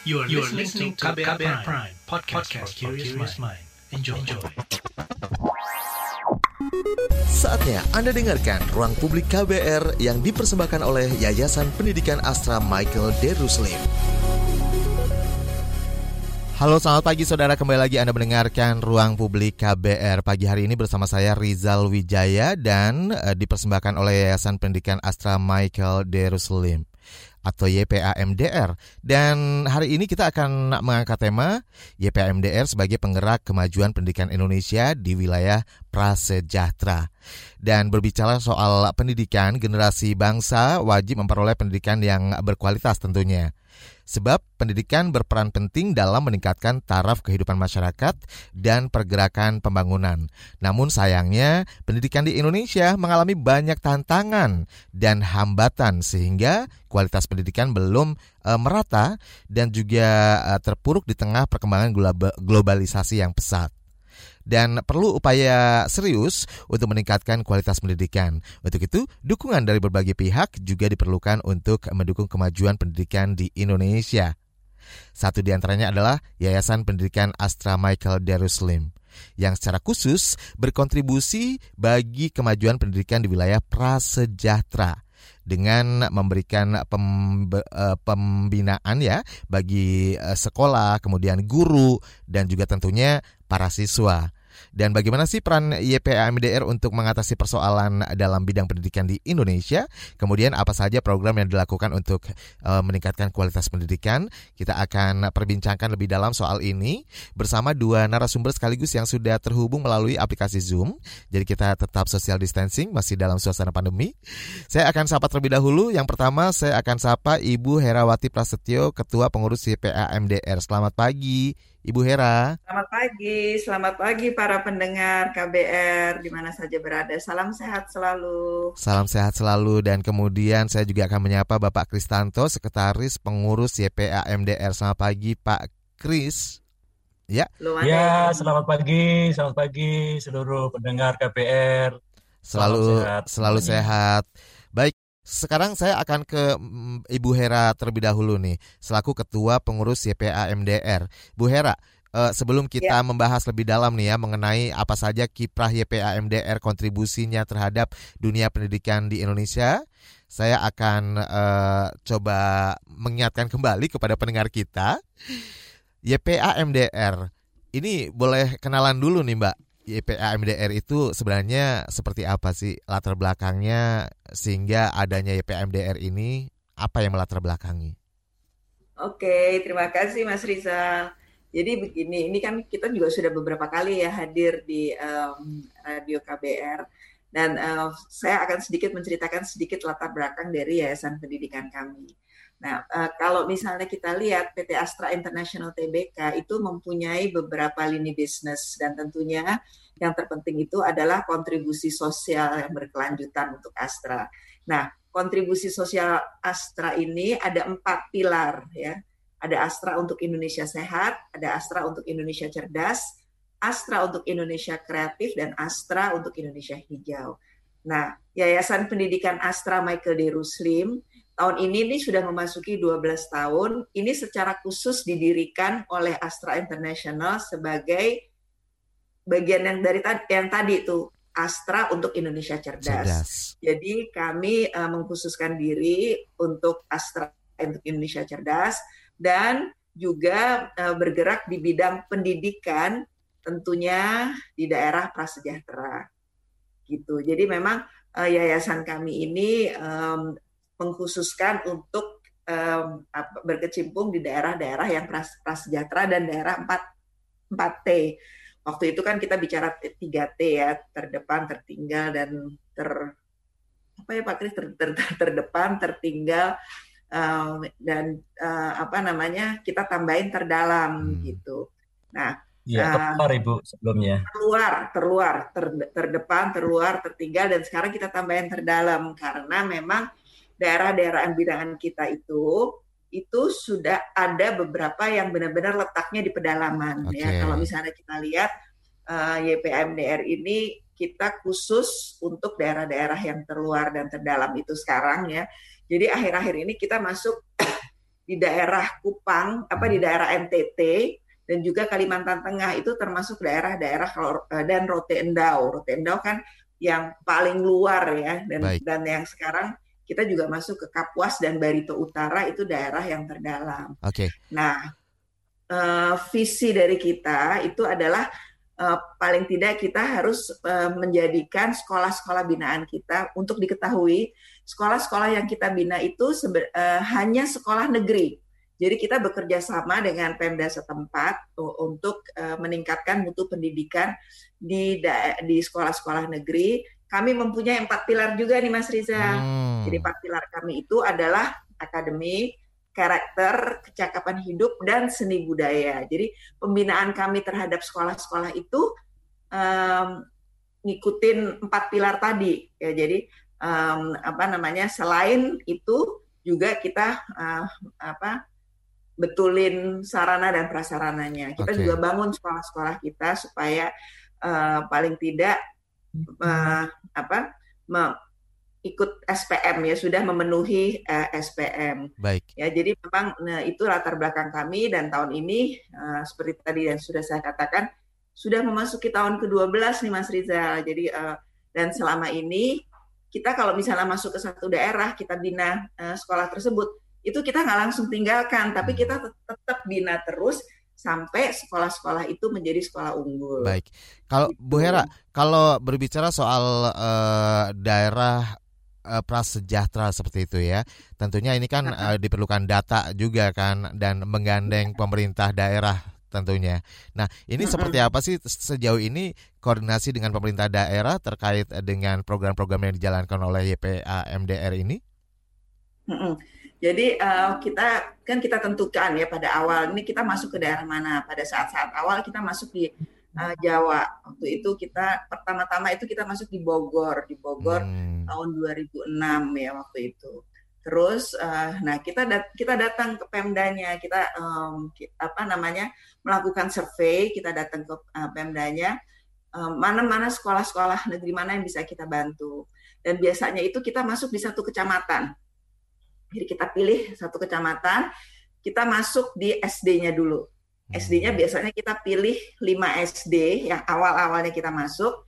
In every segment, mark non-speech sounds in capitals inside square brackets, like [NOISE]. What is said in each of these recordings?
You are, you are listening to KBR, KBR Prime, Prime podcast, podcast for curious mind. Enjoy. Enjoy. Saatnya Anda dengarkan Ruang Publik KBR yang dipersembahkan oleh Yayasan Pendidikan Astra Michael Deruslim. Halo selamat pagi saudara kembali lagi Anda mendengarkan Ruang Publik KBR Pagi hari ini bersama saya Rizal Wijaya dan uh, dipersembahkan oleh Yayasan Pendidikan Astra Michael Deruslim atau YPAMDR. Dan hari ini kita akan mengangkat tema YPAMDR sebagai penggerak kemajuan pendidikan Indonesia di wilayah prasejahtera. Dan berbicara soal pendidikan, generasi bangsa wajib memperoleh pendidikan yang berkualitas tentunya. Sebab pendidikan berperan penting dalam meningkatkan taraf kehidupan masyarakat dan pergerakan pembangunan. Namun sayangnya, pendidikan di Indonesia mengalami banyak tantangan dan hambatan sehingga kualitas pendidikan belum e, merata dan juga e, terpuruk di tengah perkembangan globalisasi yang pesat dan perlu upaya serius untuk meningkatkan kualitas pendidikan. Untuk itu, dukungan dari berbagai pihak juga diperlukan untuk mendukung kemajuan pendidikan di Indonesia. Satu di antaranya adalah Yayasan Pendidikan Astra Michael Darussalim yang secara khusus berkontribusi bagi kemajuan pendidikan di wilayah prasejahtera dengan memberikan eh, pembinaan ya bagi eh, sekolah, kemudian guru dan juga tentunya para siswa. Dan bagaimana sih peran YPAMDR untuk mengatasi persoalan dalam bidang pendidikan di Indonesia? Kemudian apa saja program yang dilakukan untuk uh, meningkatkan kualitas pendidikan? Kita akan perbincangkan lebih dalam soal ini bersama dua narasumber sekaligus yang sudah terhubung melalui aplikasi Zoom. Jadi kita tetap social distancing masih dalam suasana pandemi. Saya akan sapa terlebih dahulu. Yang pertama saya akan sapa Ibu Herawati Prasetyo, Ketua Pengurus YPAMDR. Selamat pagi. Ibu Hera. Selamat pagi, selamat pagi para pendengar KBR di mana saja berada. Salam sehat selalu. Salam sehat selalu dan kemudian saya juga akan menyapa Bapak Kristanto, Sekretaris Pengurus YPA MDR. Selamat pagi Pak Kris. Ya. Ya, selamat pagi, selamat pagi seluruh pendengar KBR. Selalu sehat, selalu sehat. Baik, sekarang saya akan ke mm, Ibu Hera terlebih dahulu nih, selaku Ketua Pengurus YPA MDR. Bu Hera, uh, sebelum kita ya. membahas lebih dalam nih ya mengenai apa saja kiprah YPA MDR kontribusinya terhadap dunia pendidikan di Indonesia, saya akan uh, coba mengingatkan kembali kepada pendengar kita. YPA MDR ini boleh kenalan dulu nih Mbak. YPA MDR itu sebenarnya seperti apa sih latar belakangnya sehingga adanya YPA MDR ini apa yang melatar belakangi? Oke, terima kasih Mas Rizal. Jadi begini, ini kan kita juga sudah beberapa kali ya hadir di um, radio KBR dan uh, saya akan sedikit menceritakan sedikit latar belakang dari Yayasan Pendidikan kami. Nah, uh, kalau misalnya kita lihat PT Astra International Tbk itu mempunyai beberapa lini bisnis dan tentunya yang terpenting itu adalah kontribusi sosial yang berkelanjutan untuk Astra. Nah, kontribusi sosial Astra ini ada empat pilar ya ada Astra untuk Indonesia Sehat, ada Astra untuk Indonesia Cerdas, Astra untuk Indonesia Kreatif, dan Astra untuk Indonesia Hijau. Nah, Yayasan Pendidikan Astra Michael D. Ruslim tahun ini ini sudah memasuki 12 tahun. Ini secara khusus didirikan oleh Astra International sebagai bagian yang dari yang tadi itu Astra untuk Indonesia Cerdas. Cerdas. Jadi kami uh, mengkhususkan diri untuk Astra untuk Indonesia Cerdas dan juga uh, bergerak di bidang pendidikan tentunya di daerah prasejahtera gitu. Jadi memang uh, yayasan kami ini um, mengkhususkan untuk um, berkecimpung di daerah-daerah yang pras, prasejahtera dan daerah 4 4T. Waktu itu kan kita bicara 3T ya, terdepan, tertinggal dan ter apa ya Pak Kris ter, ter, ter, terdepan, tertinggal, uh, dan uh, apa namanya kita tambahin terdalam hmm. gitu. Nah, Ya, terluar Ibu sebelumnya. Terluar, terluar, ter, terdepan, terluar, tertinggal dan sekarang kita tambahin terdalam karena memang daerah-daerah bidangan kita itu itu sudah ada beberapa yang benar-benar letaknya di pedalaman okay. ya. Kalau misalnya kita lihat uh, YPMDR ini kita khusus untuk daerah-daerah yang terluar dan terdalam itu sekarang ya. Jadi akhir-akhir ini kita masuk [COUGHS] di daerah Kupang, apa di daerah NTT dan juga Kalimantan Tengah itu termasuk daerah-daerah eh, dan Rote Endau. Rote Endau kan yang paling luar ya dan Baik. dan yang sekarang kita juga masuk ke Kapuas dan Barito Utara itu daerah yang terdalam. Oke. Okay. Nah, uh, visi dari kita itu adalah uh, paling tidak kita harus uh, menjadikan sekolah-sekolah binaan kita untuk diketahui sekolah-sekolah yang kita bina itu uh, hanya sekolah negeri. Jadi kita bekerja sama dengan Pemda setempat untuk uh, meningkatkan mutu pendidikan di di sekolah-sekolah negeri. Kami mempunyai empat pilar juga nih Mas Riza. Hmm. Jadi empat pilar kami itu adalah akademik, karakter, kecakapan hidup, dan seni budaya. Jadi pembinaan kami terhadap sekolah-sekolah itu um, ngikutin empat pilar tadi. Ya, jadi um, apa namanya? Selain itu juga kita uh, apa betulin sarana dan prasarananya. Kita okay. juga bangun sekolah-sekolah kita supaya uh, paling tidak uh, apa ikut SPM ya sudah memenuhi uh, eh, SPM. Baik. Ya jadi memang nah, itu latar belakang kami dan tahun ini uh, seperti tadi yang sudah saya katakan sudah memasuki tahun ke-12 nih Mas Rizal. Jadi uh, dan selama ini kita kalau misalnya masuk ke satu daerah kita bina uh, sekolah tersebut itu kita nggak langsung tinggalkan tapi hmm. kita tetap bina terus sampai sekolah-sekolah itu menjadi sekolah unggul. Baik. Kalau Bu Hera, kalau berbicara soal uh, daerah uh, prasejahtera seperti itu ya. Tentunya ini kan uh, diperlukan data juga kan dan menggandeng pemerintah daerah tentunya. Nah, ini seperti apa sih sejauh ini koordinasi dengan pemerintah daerah terkait dengan program-program yang dijalankan oleh YPA MDR ini? Jadi uh, kita kan kita tentukan ya pada awal ini kita masuk ke daerah mana. Pada saat-saat awal kita masuk di uh, Jawa. Waktu itu kita pertama-tama itu kita masuk di Bogor, di Bogor hmm. tahun 2006 ya waktu itu. Terus, uh, nah kita dat kita datang ke Pemdanya, kita um, apa namanya melakukan survei, kita datang ke uh, Pemdanya, mana-mana um, sekolah-sekolah negeri mana yang bisa kita bantu. Dan biasanya itu kita masuk di satu kecamatan. Jadi kita pilih satu kecamatan, kita masuk di SD-nya dulu. SD-nya biasanya kita pilih 5 SD yang awal-awalnya kita masuk.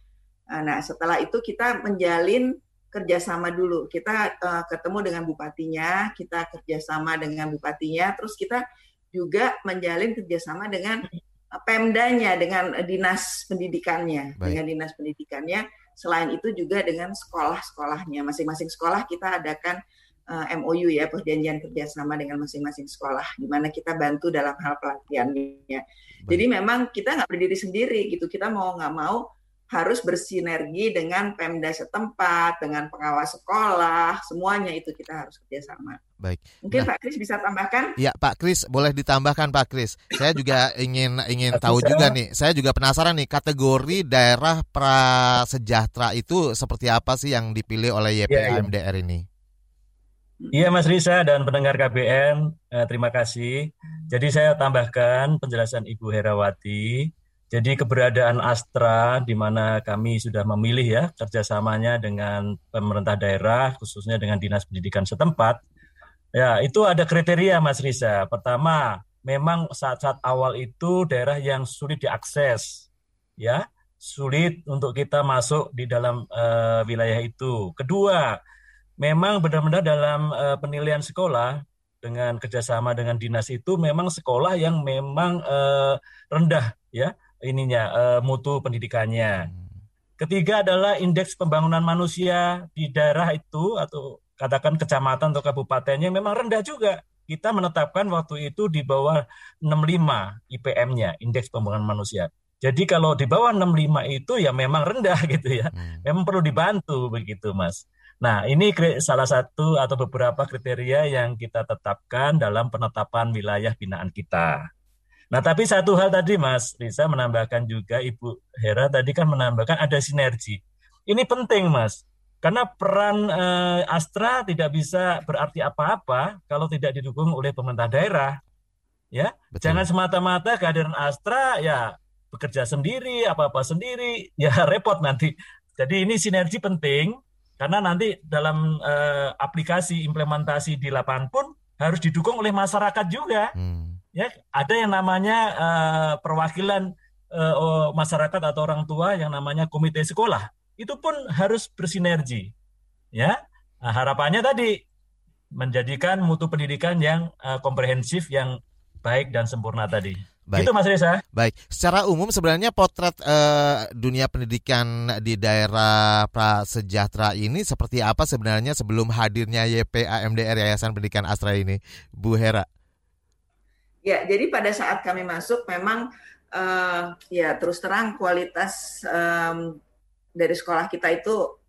Nah, setelah itu kita menjalin kerjasama dulu. Kita uh, ketemu dengan bupatinya, kita kerjasama dengan bupatinya, terus kita juga menjalin kerjasama dengan uh, Pemdanya, dengan dinas pendidikannya, Baik. dengan dinas pendidikannya. Selain itu juga dengan sekolah-sekolahnya, masing-masing sekolah kita adakan uh, eh, MOU ya perjanjian kerjasama dengan masing-masing sekolah di mana kita bantu dalam hal pelatihannya. Jadi memang kita nggak berdiri sendiri gitu. Kita mau nggak mau harus bersinergi dengan Pemda setempat, dengan pengawas sekolah, semuanya itu kita harus kerjasama. Baik. Mungkin nah, Pak Kris bisa tambahkan? Ya, Pak Kris boleh ditambahkan Pak Kris. Saya juga ingin ingin tahu juga nih. Saya juga penasaran nih kategori daerah prasejahtera itu seperti apa sih yang dipilih oleh YPA MDR ini? Iya Mas Risa dan pendengar KBN, eh, terima kasih. Jadi saya tambahkan penjelasan Ibu Herawati. Jadi keberadaan Astra di mana kami sudah memilih ya kerjasamanya dengan pemerintah daerah, khususnya dengan dinas pendidikan setempat. Ya itu ada kriteria Mas Risa. Pertama, memang saat-saat awal itu daerah yang sulit diakses, ya sulit untuk kita masuk di dalam uh, wilayah itu. Kedua, memang benar-benar dalam uh, penilaian sekolah dengan kerjasama dengan dinas itu memang sekolah yang memang uh, rendah ya ininya uh, mutu pendidikannya. Ketiga adalah indeks pembangunan manusia di daerah itu atau katakan kecamatan atau kabupatennya memang rendah juga. Kita menetapkan waktu itu di bawah 65 IPM-nya, indeks pembangunan manusia. Jadi kalau di bawah 65 itu ya memang rendah [LAUGHS] gitu ya. Hmm. Memang perlu dibantu begitu, Mas. Nah, ini salah satu atau beberapa kriteria yang kita tetapkan dalam penetapan wilayah binaan kita. Nah, tapi satu hal tadi Mas Risa menambahkan juga Ibu Hera tadi kan menambahkan ada sinergi. Ini penting Mas, karena peran eh, Astra tidak bisa berarti apa-apa kalau tidak didukung oleh pemerintah daerah. Ya, Betul. jangan semata-mata kehadiran Astra ya bekerja sendiri, apa-apa sendiri, ya [LAUGHS] repot nanti. Jadi ini sinergi penting karena nanti dalam uh, aplikasi implementasi di lapangan pun harus didukung oleh masyarakat juga. Hmm. Ya, ada yang namanya uh, perwakilan uh, masyarakat atau orang tua yang namanya komite sekolah. Itu pun harus bersinergi. Ya, nah, harapannya tadi menjadikan mutu pendidikan yang uh, komprehensif yang baik dan sempurna tadi. Baik. Itu Mas Reza. Baik, secara umum sebenarnya potret uh, dunia pendidikan di daerah prasejahtera ini seperti apa sebenarnya sebelum hadirnya YPA MDR Yayasan Pendidikan Astra ini, Bu Hera? Ya, jadi pada saat kami masuk memang uh, ya terus terang kualitas um, dari sekolah kita itu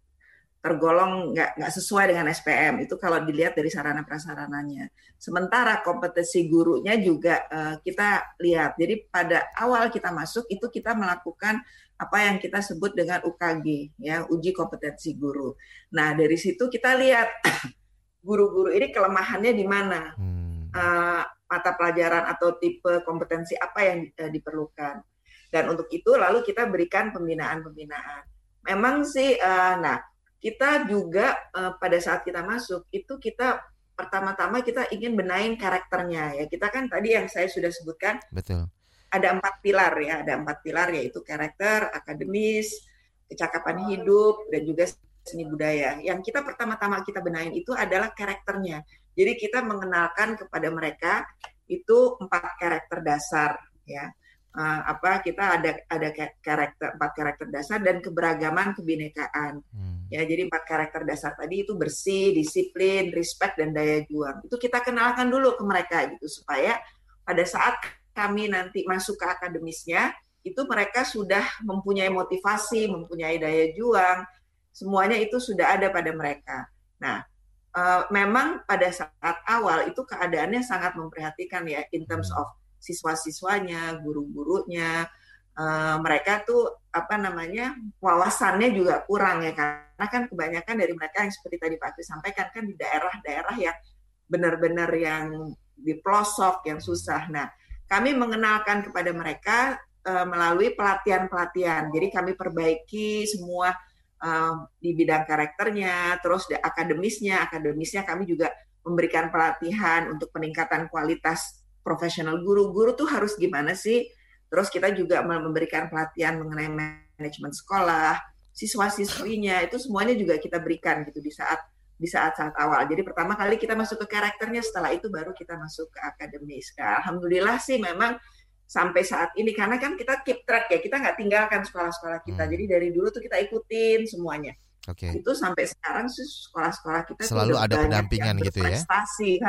tergolong nggak nggak sesuai dengan SPM itu kalau dilihat dari sarana prasarananya. Sementara kompetensi gurunya juga uh, kita lihat. Jadi pada awal kita masuk itu kita melakukan apa yang kita sebut dengan UKG ya uji kompetensi guru. Nah dari situ kita lihat [CLEARS THROAT] guru-guru ini kelemahannya di mana, hmm. uh, mata pelajaran atau tipe kompetensi apa yang uh, diperlukan. Dan untuk itu lalu kita berikan pembinaan-pembinaan. Memang sih, uh, nah kita juga uh, pada saat kita masuk itu kita pertama-tama kita ingin benain karakternya ya. Kita kan tadi yang saya sudah sebutkan betul. ada empat pilar ya. Ada empat pilar yaitu karakter akademis kecakapan hidup dan juga seni budaya. Yang kita pertama-tama kita benain itu adalah karakternya. Jadi kita mengenalkan kepada mereka itu empat karakter dasar ya. Uh, apa kita ada ada karakter empat karakter dasar dan keberagaman kebinekaan. Hmm. Ya, jadi empat karakter dasar tadi itu bersih, disiplin, respect dan daya juang. Itu kita kenalkan dulu ke mereka gitu supaya pada saat kami nanti masuk ke akademisnya itu mereka sudah mempunyai motivasi, mempunyai daya juang, semuanya itu sudah ada pada mereka. Nah, uh, memang pada saat awal itu keadaannya sangat memprihatinkan ya in terms hmm. of siswa-siswanya, guru-gurunya, uh, mereka tuh apa namanya wawasannya juga kurang ya karena kan kebanyakan dari mereka yang seperti tadi Pak Kris sampaikan kan di daerah-daerah yang benar-benar yang di pelosok yang susah. Nah, kami mengenalkan kepada mereka uh, melalui pelatihan-pelatihan. Jadi kami perbaiki semua uh, di bidang karakternya, terus di akademisnya, akademisnya kami juga memberikan pelatihan untuk peningkatan kualitas profesional guru-guru tuh harus gimana sih? Terus kita juga memberikan pelatihan mengenai manajemen sekolah, siswa-siswinya itu semuanya juga kita berikan gitu di saat di saat-saat awal. Jadi pertama kali kita masuk ke karakternya, setelah itu baru kita masuk ke akademis. Nah, Alhamdulillah sih memang sampai saat ini karena kan kita keep track ya, kita nggak tinggalkan sekolah-sekolah kita. Hmm. Jadi dari dulu tuh kita ikutin semuanya. Oke. Okay. Itu sampai sekarang sih sekolah-sekolah kita selalu ada pendampingan gitu ya. Prestasi,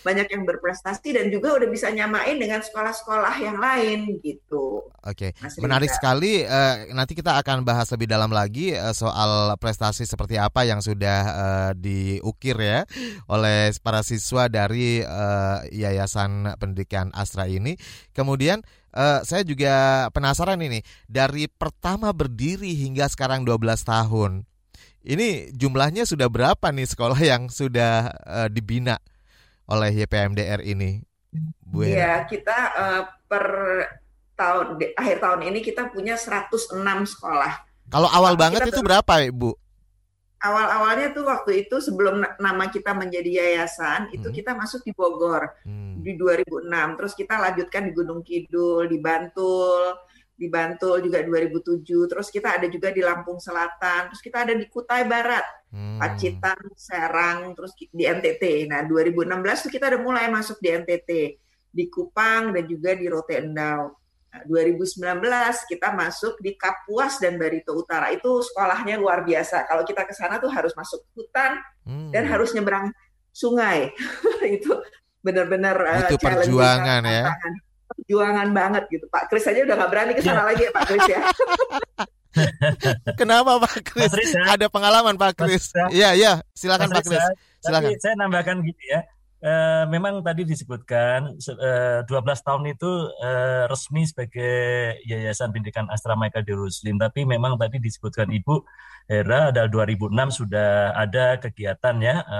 banyak yang berprestasi dan juga udah bisa nyamain dengan sekolah-sekolah yang lain gitu. Oke. Okay. Menarik sekali. Uh, nanti kita akan bahas lebih dalam lagi uh, soal prestasi seperti apa yang sudah uh, diukir ya oleh para siswa dari uh, Yayasan Pendidikan Astra ini. Kemudian Uh, saya juga penasaran ini dari pertama berdiri hingga sekarang 12 tahun ini jumlahnya sudah berapa nih sekolah [LAUGHS] yang sudah uh, dibina oleh YPMDR ini? Bu Iya, kita uh, per tahun di, akhir tahun ini kita punya 106 sekolah. Kalau awal nah, banget itu berapa, Ibu? Awal-awalnya tuh waktu itu sebelum nama kita menjadi yayasan, hmm. itu kita masuk di Bogor hmm. di 2006. Terus kita lanjutkan di Gunung Kidul, di Bantul, di Bantul juga 2007 terus kita ada juga di Lampung Selatan terus kita ada di Kutai Barat hmm. Pacitan Serang terus di NTT nah 2016 tuh kita udah mulai masuk di NTT di Kupang dan juga di Rote Endau. Nah, 2019 kita masuk di Kapuas dan Barito Utara. Itu sekolahnya luar biasa. Kalau kita ke sana tuh harus masuk hutan hmm. dan harus nyebrang sungai. [LAUGHS] Itu benar-benar uh, perjuangan ya perjuangan banget gitu. Pak Kris aja udah nggak berani ke sana ya. lagi ya Pak Kris ya. [LAUGHS] Kenapa Pak Kris? Ya. Ada pengalaman Pak Kris? Iya, iya. Silakan Pak Kris. Silakan. Tapi saya nambahkan gitu ya. E, memang tadi disebutkan e, 12 tahun itu e, resmi sebagai Yayasan Pendidikan Astra Michael di Ruslim, tapi memang tadi disebutkan Ibu Hera ada 2006 sudah ada kegiatan ya e,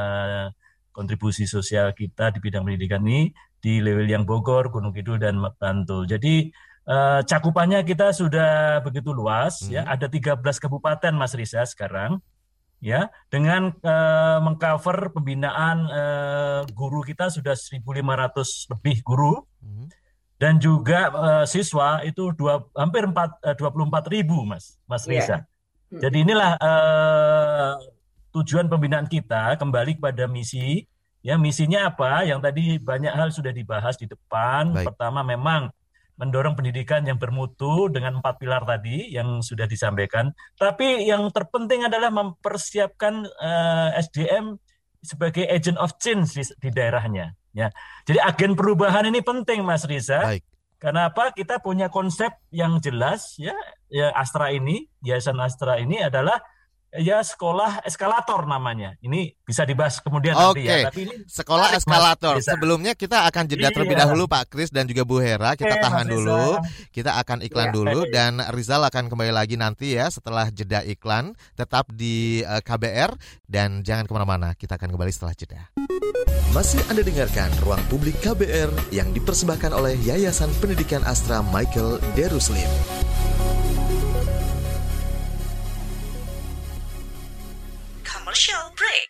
kontribusi sosial kita di bidang pendidikan ini di yang Bogor, Gunung Kidul dan Bantul. Jadi uh, cakupannya kita sudah begitu luas ya. hmm. ya. Ada 13 kabupaten Mas Risa sekarang ya dengan uh, mengcover pembinaan uh, guru kita sudah 1.500 lebih guru hmm. dan juga uh, siswa itu dua, hampir 4, uh, 24 ribu mas mas iya. Reza. Yeah. Hmm. Jadi inilah uh, tujuan pembinaan kita kembali kepada misi ya misinya apa yang tadi banyak hal sudah dibahas di depan. Baik. Pertama memang mendorong pendidikan yang bermutu dengan empat pilar tadi yang sudah disampaikan. Tapi yang terpenting adalah mempersiapkan uh, eh, SDM sebagai agent of change di, di daerahnya. Ya, jadi agen perubahan ini penting, Mas Riza. Baik. Kenapa kita punya konsep yang jelas ya, ya Astra ini, Yayasan Astra ini adalah ya sekolah eskalator namanya. Ini bisa dibahas kemudian Oke. nanti ya. Tapi ini sekolah eskalator. Bisa. Sebelumnya kita akan jeda iya. terlebih dahulu Pak Kris dan juga Bu Hera. Kita Oke, tahan dulu. Kita akan iklan ya, dulu dan Rizal akan kembali lagi nanti ya setelah jeda iklan. Tetap di uh, eh, KBR dan jangan ke mana-mana. Kita akan kembali setelah jeda. Masih Anda dengarkan Ruang Publik KBR yang dipersembahkan oleh Yayasan Pendidikan Astra Michael Deruslim. Commercial break.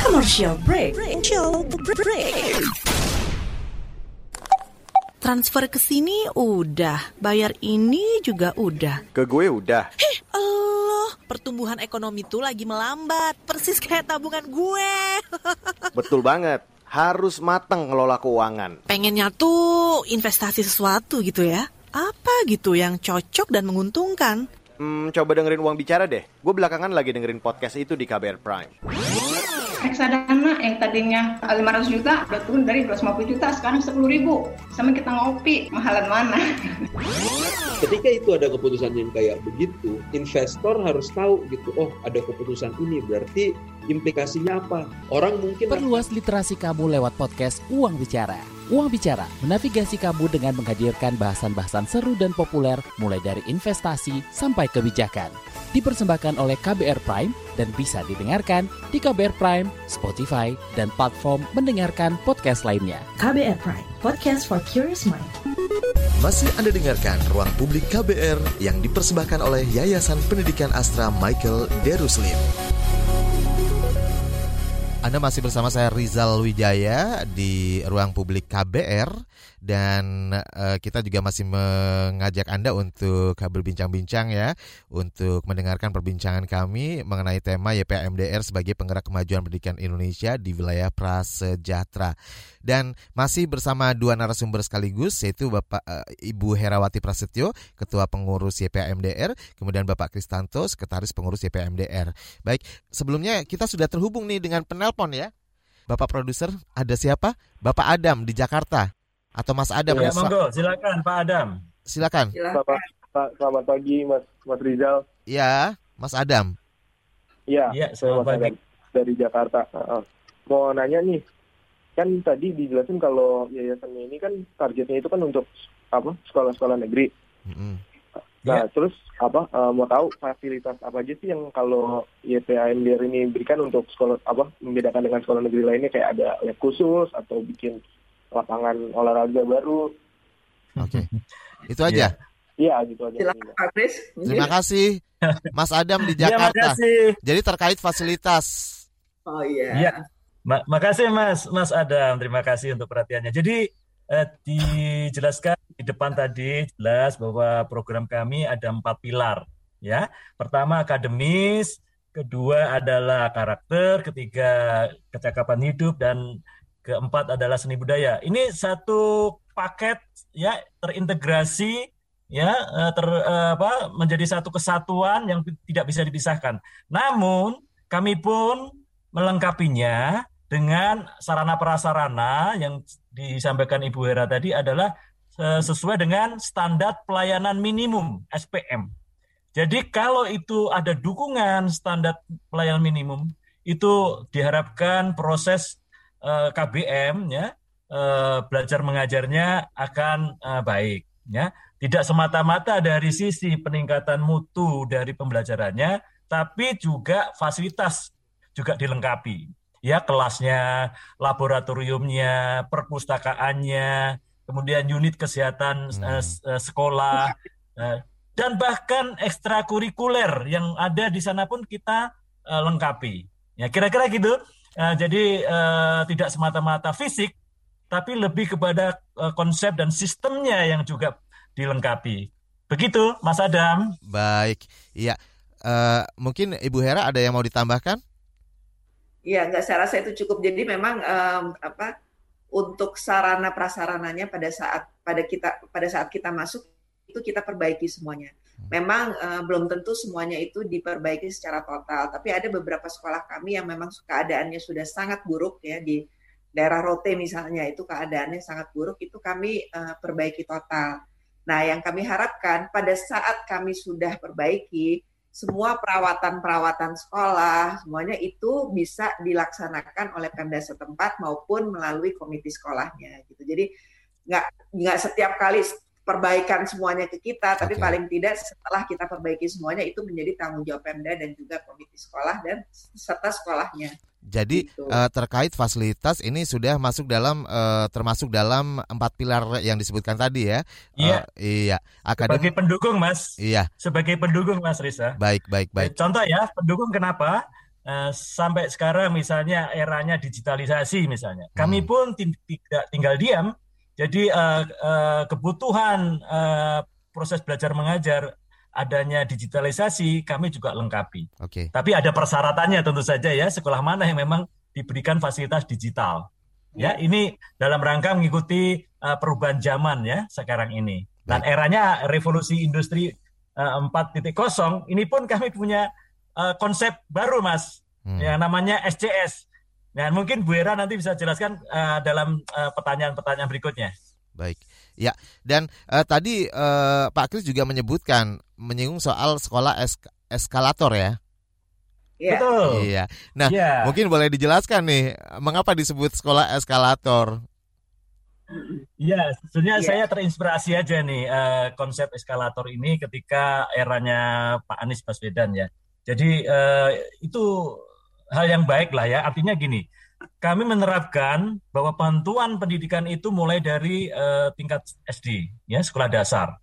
Commercial break. Commercial break. Transfer ke sini udah, bayar ini juga udah. Ke gue udah. Heh, Allah, pertumbuhan ekonomi tuh lagi melambat, persis kayak tabungan gue. [LAUGHS] Betul banget, harus matang ngelola keuangan. Pengennya tuh investasi sesuatu gitu ya. Apa gitu yang cocok dan menguntungkan? Hmm, coba dengerin uang bicara deh. Gue belakangan lagi dengerin podcast itu di KBR Prime. Reksadana yang tadinya 500 juta udah turun dari 250 juta sekarang 10 ribu. Sama kita ngopi, mahalan mana? [LAUGHS] Ketika itu ada keputusan yang kayak begitu, investor harus tahu gitu, oh ada keputusan ini berarti implikasinya apa? Orang mungkin perluas literasi kamu lewat podcast Uang Bicara Uang Bicara menavigasi kamu dengan menghadirkan bahasan-bahasan seru dan populer mulai dari investasi sampai kebijakan. Dipersembahkan oleh KBR Prime dan bisa didengarkan di KBR Prime, Spotify, dan platform mendengarkan podcast lainnya. KBR Prime, podcast for curious mind. Masih Anda dengarkan Ruang Publik KBR yang dipersembahkan oleh Yayasan Pendidikan Astra Michael Deruslim. Anda masih bersama saya Rizal Wijaya di ruang publik KBR dan uh, kita juga masih mengajak Anda untuk berbincang-bincang ya untuk mendengarkan perbincangan kami mengenai tema YPMDR sebagai penggerak kemajuan pendidikan Indonesia di wilayah prasejahtera. Dan masih bersama dua narasumber sekaligus yaitu Bapak uh, Ibu Herawati Prasetyo, Ketua Pengurus YPMDR, kemudian Bapak Kristanto, Sekretaris Pengurus YPMDR. Baik, sebelumnya kita sudah terhubung nih dengan penelpon ya. Bapak produser, ada siapa? Bapak Adam di Jakarta atau Mas Adam? Ya, monggo, silakan Pak Adam. Silakan. Selamat, selamat pagi Mas Mas Rizal. Iya, Mas Adam. Iya, ya, selamat pagi. Dari Jakarta. Uh, mau nanya nih, kan tadi dijelasin kalau yayasannya ini kan targetnya itu kan untuk apa sekolah-sekolah negeri. Mm -hmm. Nah, yeah. terus apa uh, mau tahu fasilitas apa aja sih yang kalau YPAMDR ini berikan untuk sekolah apa membedakan dengan sekolah negeri lainnya kayak ada lab khusus atau bikin lapangan olahraga baru. Oke. Okay. Itu aja. Iya, gitu aja. Silakan Pak. Terima kasih Mas Adam di iya, Jakarta. Ya, Jadi terkait fasilitas. Oh iya. Iya. Ma makasih Mas Mas Adam, terima kasih untuk perhatiannya. Jadi eh, dijelaskan di depan tadi jelas bahwa program kami ada empat pilar ya. Pertama akademis, kedua adalah karakter, ketiga kecakapan hidup dan keempat adalah seni budaya. Ini satu paket ya terintegrasi ya eh, ter eh, apa menjadi satu kesatuan yang tidak bisa dipisahkan. Namun kami pun melengkapinya dengan sarana prasarana yang disampaikan Ibu Hera tadi adalah eh, sesuai dengan standar pelayanan minimum SPM. Jadi kalau itu ada dukungan standar pelayanan minimum itu diharapkan proses eh, KBM ya uh, belajar mengajarnya akan uh, baik ya tidak semata-mata dari sisi peningkatan mutu dari pembelajarannya tapi juga fasilitas juga dilengkapi ya kelasnya laboratoriumnya perpustakaannya kemudian unit kesehatan hmm. sekolah dan bahkan ekstrakurikuler yang ada di sana pun kita lengkapi. Ya kira-kira gitu. Uh, jadi uh, tidak semata-mata fisik, tapi lebih kepada uh, konsep dan sistemnya yang juga dilengkapi. Begitu, Mas Adam. Baik, iya. Uh, mungkin Ibu Hera ada yang mau ditambahkan? Iya, nggak saya rasa itu cukup. Jadi memang um, apa untuk sarana prasarananya pada saat pada kita pada saat kita masuk itu kita perbaiki semuanya. Memang uh, belum tentu semuanya itu diperbaiki secara total, tapi ada beberapa sekolah kami yang memang keadaannya sudah sangat buruk ya di daerah Rote misalnya itu keadaannya sangat buruk itu kami uh, perbaiki total. Nah, yang kami harapkan pada saat kami sudah perbaiki semua perawatan-perawatan sekolah semuanya itu bisa dilaksanakan oleh Pemda setempat maupun melalui komite sekolahnya gitu. Jadi nggak nggak setiap kali perbaikan semuanya ke kita, tapi okay. paling tidak setelah kita perbaiki semuanya itu menjadi tanggung jawab Pemda dan juga komite sekolah dan serta sekolahnya. Jadi gitu. uh, terkait fasilitas ini sudah masuk dalam uh, termasuk dalam empat pilar yang disebutkan tadi ya. Iya. Uh, iya. Akademi... Sebagai pendukung Mas. Iya. Sebagai pendukung Mas Risa. Baik baik baik. Contoh ya pendukung kenapa? Uh, sampai sekarang misalnya eranya digitalisasi misalnya, hmm. kami pun tidak tinggal diam. Jadi uh, uh, kebutuhan uh, proses belajar mengajar adanya digitalisasi kami juga lengkapi. Oke. Okay. Tapi ada persyaratannya tentu saja ya sekolah mana yang memang diberikan fasilitas digital. Ya, ya ini dalam rangka mengikuti uh, perubahan zaman ya sekarang ini. Dan eranya revolusi industri uh, 4.0 ini pun kami punya uh, konsep baru Mas hmm. yang namanya SCS. Dan mungkin Bu Era nanti bisa jelaskan uh, dalam pertanyaan-pertanyaan uh, berikutnya. Baik. Ya, dan uh, tadi uh, Pak Kris juga menyebutkan menyinggung soal sekolah esk eskalator ya. Iya. Betul. Iya. Nah, ya. mungkin boleh dijelaskan nih mengapa disebut sekolah eskalator? Iya, sebenarnya ya. saya terinspirasi aja nih uh, konsep eskalator ini ketika eranya Pak Anies Baswedan ya. Jadi uh, itu hal yang baik lah ya. Artinya gini, kami menerapkan bahwa bantuan pendidikan itu mulai dari uh, tingkat SD, ya sekolah dasar.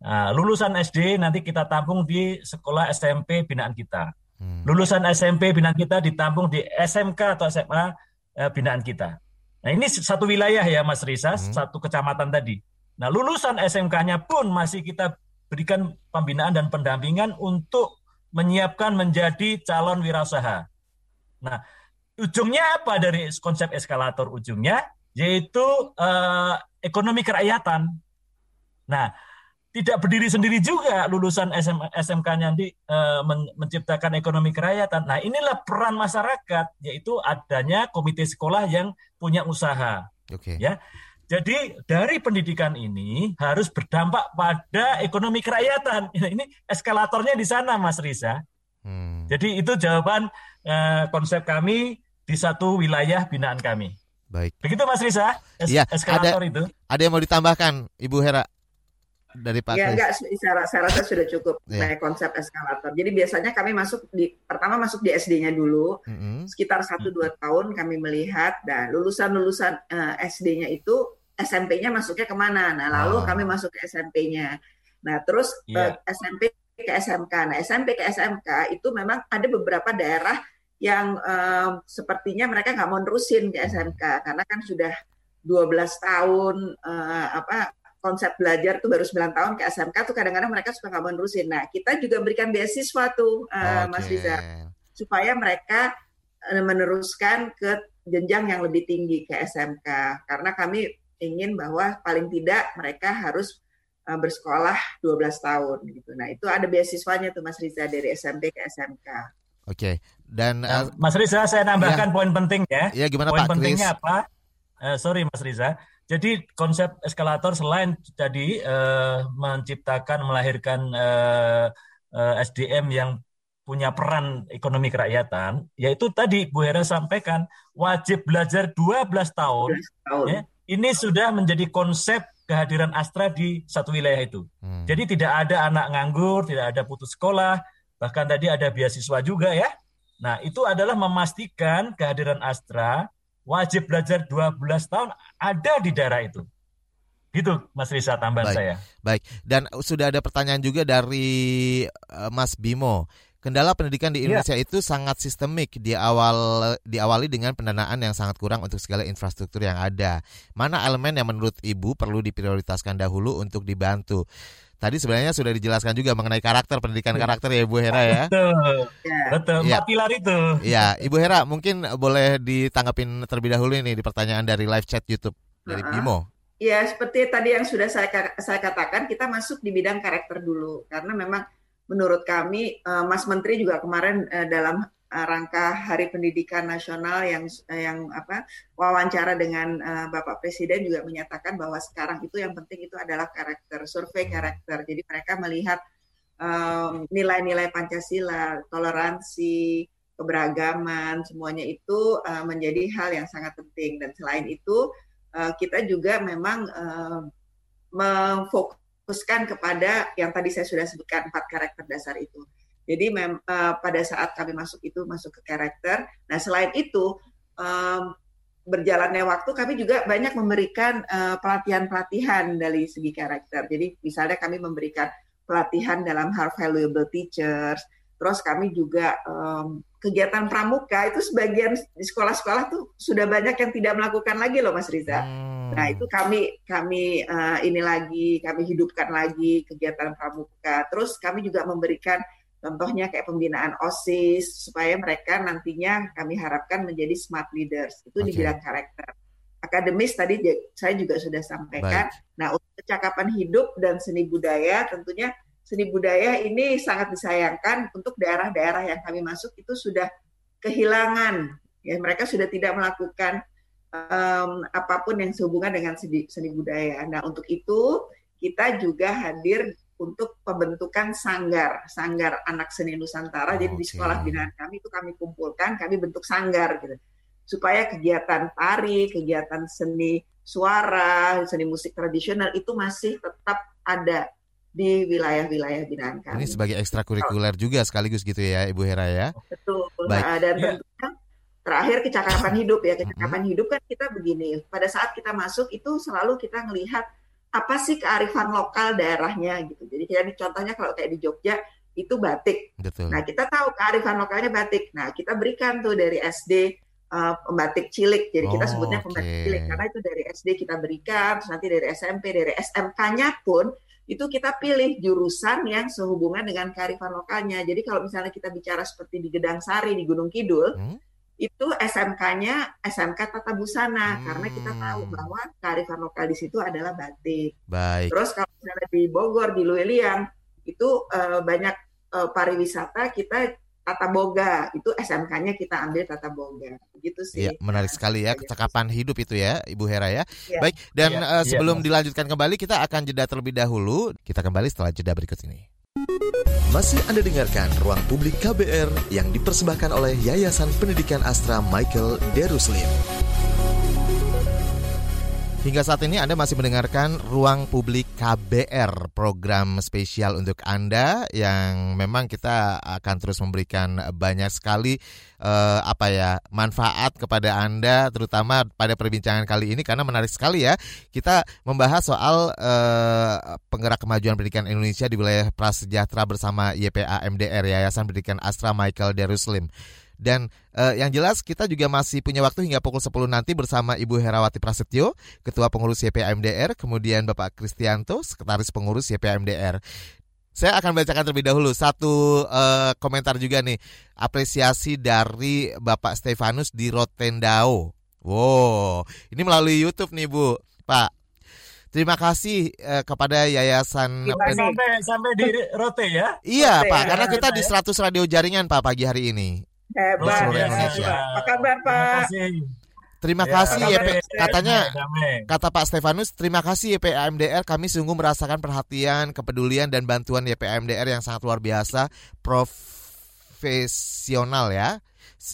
Nah, lulusan SD nanti kita tampung di sekolah SMP binaan kita. Hmm. Lulusan SMP binaan kita ditampung di SMK atau SMA uh, binaan kita. Nah ini satu wilayah ya Mas Risa, hmm. satu kecamatan tadi. Nah lulusan SMK-nya pun masih kita berikan pembinaan dan pendampingan untuk menyiapkan menjadi calon wirausaha. Nah ujungnya apa dari konsep eskalator ujungnya yaitu uh, ekonomi kerakyatan. Nah, tidak berdiri sendiri juga lulusan SM, SMK-nya di uh, men, menciptakan ekonomi kerakyatan. Nah, inilah peran masyarakat yaitu adanya komite sekolah yang punya usaha. Oke. Okay. Ya. Jadi dari pendidikan ini harus berdampak pada ekonomi kerakyatan. [LAUGHS] Ini eskalatornya di sana, Mas Risa. Hmm. Jadi itu jawaban uh, konsep kami di satu wilayah binaan kami. Baik. Begitu Mas Risa, es ya, eskalator ada, itu. Ada yang mau ditambahkan, Ibu Hera? Dari Pak Ya enggak, saya, saya rasa sudah cukup ya. konsep eskalator. Jadi biasanya kami masuk di pertama masuk di SD-nya dulu, mm-hmm. sekitar satu dua tahun kami melihat dan lulusan-lulusan uh, eh, SD-nya itu SMP-nya masuknya ke mana? Nah lalu oh. kami masuk ke SMP-nya. Nah terus yeah. uh, SMP ke SMK. Nah SMP ke SMK itu memang ada beberapa daerah yang uh, sepertinya mereka nggak mau nerusin ke SMK karena kan sudah 12 tahun uh, apa konsep belajar tuh baru 9 tahun ke SMK tuh kadang-kadang mereka suka nggak mau nerusin. Nah, kita juga berikan beasiswa tuh uh, eh, okay. Mas Riza supaya mereka meneruskan ke jenjang yang lebih tinggi ke SMK karena kami ingin bahwa paling tidak mereka harus bersekolah 12 tahun gitu. Nah, itu ada beasiswanya tuh Mas Riza dari SMP ke SMK. Oke. Dan nah, uh, Mas Riza saya nambahkan ya, poin penting ya. Iya gimana poin Pak pentingnya Chris? apa? Uh, sorry Mas Riza. Jadi konsep eskalator selain tadi uh, menciptakan melahirkan uh, uh, SDM yang punya peran ekonomi kerakyatan, yaitu tadi Bu Hera sampaikan wajib belajar 12 tahun. 12 tahun. Ya, ini sudah menjadi konsep kehadiran Astra di satu wilayah itu. Hmm. Jadi tidak ada anak nganggur, tidak ada putus sekolah, Bahkan tadi ada beasiswa juga ya. Nah, itu adalah memastikan kehadiran Astra wajib belajar 12 tahun ada di daerah itu. Gitu Mas Risa tambahan baik, saya. Baik. Dan sudah ada pertanyaan juga dari uh, Mas Bimo. Kendala pendidikan di iya. Indonesia ya. itu sangat sistemik di awal diawali dengan pendanaan yang sangat kurang untuk segala infrastruktur yang ada. Mana elemen yang menurut Ibu perlu diprioritaskan dahulu untuk dibantu? Tadi sebenarnya sudah dijelaskan juga mengenai karakter pendidikan iya. karakter ya Ibu Hera ya. Betul. Ya. Betul. Empat ya. pilar itu. Ya, Ibu Hera mungkin boleh ditanggapin terlebih dahulu ini di pertanyaan dari live chat YouTube dari. Bimo. Ya, seperti tadi yang sudah saya saya katakan, kita masuk di bidang karakter dulu karena memang menurut kami uh, Mas Menteri juga kemarin uh, dalam uh, rangka Hari Pendidikan Nasional yang yang apa wawancara dengan uh, Bapak Presiden juga menyatakan bahwa sekarang itu yang penting itu adalah karakter, survei karakter. Jadi mereka melihat nilai-nilai um, Pancasila, toleransi, keberagaman, semuanya itu uh, menjadi hal yang sangat penting. Dan selain itu uh, kita juga memang uh, memfokuskan kepada yang tadi saya sudah sebutkan empat karakter dasar itu. Jadi mem, uh, pada saat kami masuk itu masuk ke karakter. Nah selain itu um, berjalannya waktu kami juga banyak memberikan pelatihan-pelatihan uh, dari segi karakter. Jadi misalnya kami memberikan pelatihan dalam hal valuable teachers. Terus kami juga um, kegiatan pramuka itu sebagian di sekolah-sekolah tuh sudah banyak yang tidak melakukan lagi loh Mas Riza. Hmm. Nah itu kami kami uh, ini lagi kami hidupkan lagi kegiatan pramuka. Terus kami juga memberikan contohnya kayak pembinaan osis supaya mereka nantinya kami harapkan menjadi smart leaders itu okay. di bidang karakter. Akademis tadi saya juga sudah sampaikan. Baik. Nah untuk kecakapan hidup dan seni budaya tentunya seni budaya ini sangat disayangkan untuk daerah-daerah yang kami masuk itu sudah kehilangan ya mereka sudah tidak melakukan um, apa pun yang sehubungan dengan seni, seni budaya. Nah untuk itu kita juga hadir untuk pembentukan sanggar sanggar anak seni Nusantara. Oh, Jadi di sekolah binaan kami itu kami kumpulkan, kami bentuk sanggar gitu supaya kegiatan tari, kegiatan seni suara, seni musik tradisional itu masih tetap ada di wilayah-wilayah binaan kami. Ini sebagai ekstrakurikuler juga sekaligus gitu ya Ibu Hera ya. Betul. Baik. Nah, dan ya. tentunya terakhir kecakapan hidup ya. Kecakapan hidup kan kita begini, pada saat kita masuk itu selalu kita melihat apa sih kearifan lokal daerahnya gitu. Jadi kayak contohnya kalau kayak di Jogja itu batik. Betul. Nah, kita tahu kearifan lokalnya batik. Nah, kita berikan tuh dari SD uh, pembatik cilik. Jadi kita oh, sebutnya pembatik okay. cilik karena itu dari SD kita berikan, terus nanti dari SMP, dari SMK-nya pun itu kita pilih jurusan yang sehubungan dengan kearifan lokalnya. Jadi kalau misalnya kita bicara seperti di Gedang Sari di Gunung Kidul, hmm? Itu SMK-nya SMK Tata Busana hmm. karena kita tahu bahwa kearifan lokal di situ adalah batik. Baik. Terus kalau misalnya di Bogor di Lueliang itu uh, banyak uh, pariwisata kita tata boga itu SMK-nya kita ambil tata boga gitu sih. Ya, menarik sekali ya kecakapan hidup itu ya Ibu Hera ya. ya. Baik dan ya, uh, sebelum ya, dilanjutkan kembali kita akan jeda terlebih dahulu. Kita kembali setelah jeda berikut ini. Masih Anda dengarkan Ruang Publik KBR yang dipersembahkan oleh Yayasan Pendidikan Astra Michael Deruslim. Hingga saat ini Anda masih mendengarkan Ruang Publik KBR, program spesial untuk Anda yang memang kita akan terus memberikan banyak sekali eh, apa ya manfaat kepada Anda, terutama pada perbincangan kali ini karena menarik sekali ya. Kita membahas soal eh, penggerak kemajuan pendidikan Indonesia di wilayah prasejahtera bersama YPA MDR Yayasan Pendidikan Astra Michael Deruslim. Dan uh, yang jelas kita juga masih punya waktu hingga pukul 10 nanti bersama Ibu Herawati Prasetyo, Ketua Pengurus YPAMDR, kemudian Bapak Kristianto, Sekretaris Pengurus YPAMDR. Saya akan bacakan terlebih dahulu satu uh, komentar juga nih apresiasi dari Bapak Stefanus di Rotendao. Wow, ini melalui YouTube nih Bu, Pak. Terima kasih uh, kepada Yayasan sampai sampai di Rote ya. Iya, Rote, Pak, karena kita di 100 radio jaringan Pak pagi hari ini. Hebat. Oh, Indonesia. Apa kabar Pak? Terima kasih ya, YP, katanya kata Pak Stefanus, terima kasih YPAMDR kami sungguh merasakan perhatian, kepedulian dan bantuan YPAMDR yang sangat luar biasa, profesional ya.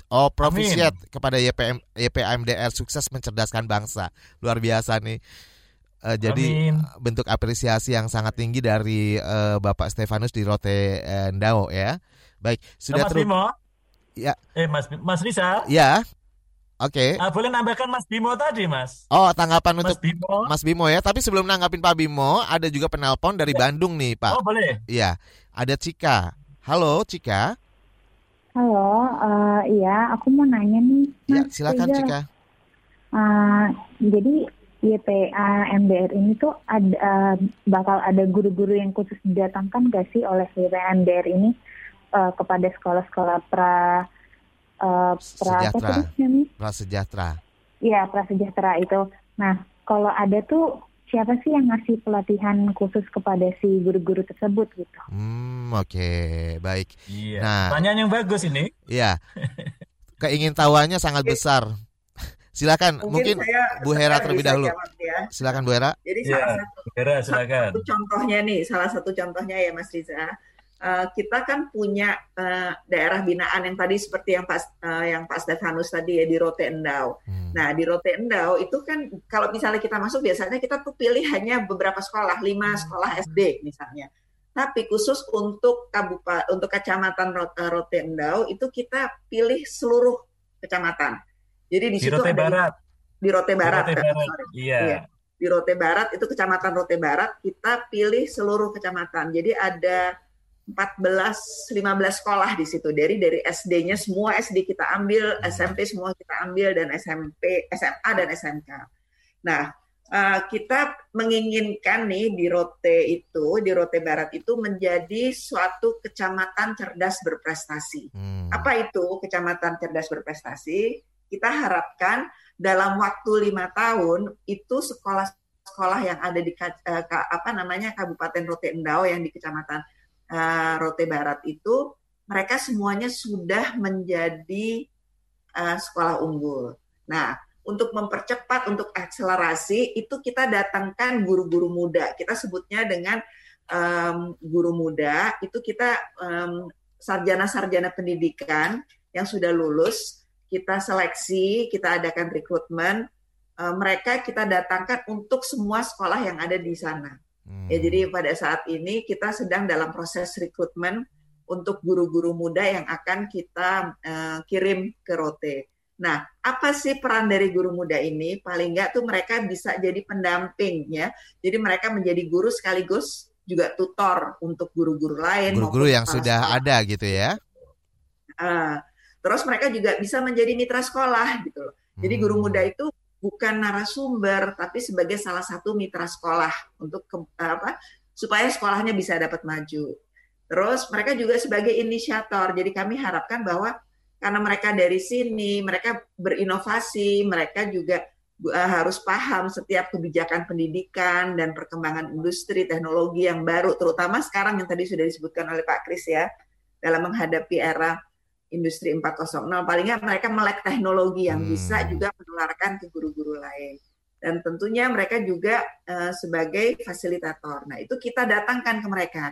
Oh, profisiat kepada YPM, YPAMDR sukses mencerdaskan bangsa. Luar biasa nih. Uh, jadi Amin. bentuk apresiasi yang sangat tinggi dari uh, Bapak Stefanus di Rote uh, Ndao ya. Baik, sudah terus. Ya. Eh Mas Mas Rizal. Ya. Oke. Okay. Uh, boleh nambahkan Mas Bimo tadi, Mas. Oh, tanggapan Mas untuk Bimo. Mas Bimo ya. Tapi sebelum nanggapin Pak Bimo, ada juga penelpon dari ya. Bandung nih, Pak. Oh, boleh. Iya. Ada Cika. Halo, Cika. Halo, uh, iya, aku mau nanya nih. Ya, Mas, ya, silakan Cika. Uh, jadi YPA MDR ini tuh ada uh, bakal ada guru-guru yang khusus didatangkan gak sih oleh YPA MDR ini uh, kepada sekolah-sekolah pra uh, pra sejahtera. Pra sejahtera. Iya, pra sejahtera itu. Nah, kalau ada tuh siapa sih yang ngasih pelatihan khusus kepada si guru-guru tersebut gitu. Hmm, oke, okay. baik. Iya. Nah, pertanyaan yang bagus ini. Iya. Keingin tahuannya sangat besar. Silakan, mungkin, mungkin Bu Hera terlebih dahulu. Ya. Silakan Bu Hera. Jadi ya, salah satu, Hera, silakan. satu contohnya nih, salah satu contohnya ya Mas Riza uh, kita kan punya uh, daerah binaan yang tadi seperti yang Pak uh, yang Pak Stefanus tadi ya di Rote Endau. Hmm. Nah di Rote Endau itu kan kalau misalnya kita masuk biasanya kita tuh pilih hanya beberapa sekolah, lima hmm. sekolah SD misalnya. Tapi khusus untuk kabupaten untuk kecamatan Rote Endau itu kita pilih seluruh kecamatan. Jadi di, di situ Rote ada Barat. Di, Rote Barat. Di Rote Barat. Iya. iya. Di Rote Barat itu kecamatan Rote Barat kita pilih seluruh kecamatan. Jadi ada 14 15 sekolah di situ dari dari SD-nya semua SD kita ambil, SMP semua kita ambil dan SMP, SMA dan SMK. Nah, uh, kita menginginkan nih di Rote itu, di Rote Barat itu menjadi suatu kecamatan cerdas berprestasi. Hmm. Apa itu kecamatan cerdas berprestasi? Kita harapkan dalam waktu lima tahun itu sekolah-sekolah yang ada di uh, apa namanya Kabupaten Rote Endau yang di kecamatan uh, Rote Barat itu mereka semuanya sudah menjadi uh, sekolah unggul. Nah, untuk mempercepat, untuk akselerasi itu kita datangkan guru-guru muda. Kita sebutnya dengan um, guru muda. Itu kita um, sarjana-sarjana pendidikan yang sudah lulus. Kita seleksi, kita adakan rekrutmen. Uh, mereka kita datangkan untuk semua sekolah yang ada di sana. Hmm. Ya, jadi pada saat ini kita sedang dalam proses rekrutmen untuk guru-guru muda yang akan kita uh, kirim ke Rote. Nah, apa sih peran dari guru muda ini? Paling nggak tuh mereka bisa jadi pendamping ya. Jadi mereka menjadi guru sekaligus juga tutor untuk guru-guru lain. Guru-guru yang sudah sekolah. ada gitu ya. Uh, terus mereka juga bisa menjadi mitra sekolah gitu Jadi guru hmm. muda itu bukan narasumber tapi sebagai salah satu mitra sekolah untuk ke, apa supaya sekolahnya bisa dapat maju. Terus mereka juga sebagai inisiator. Jadi kami harapkan bahwa karena mereka dari sini, mereka berinovasi, mereka juga uh, harus paham setiap kebijakan pendidikan dan perkembangan industri teknologi yang baru, terutama sekarang yang tadi sudah disebutkan oleh Pak Kris ya, dalam menghadapi era industri 4.0 paling nggak mereka melek teknologi yang hmm. bisa juga menularkan ke guru-guru lain dan tentunya mereka juga uh, sebagai fasilitator. Nah itu kita datangkan ke mereka.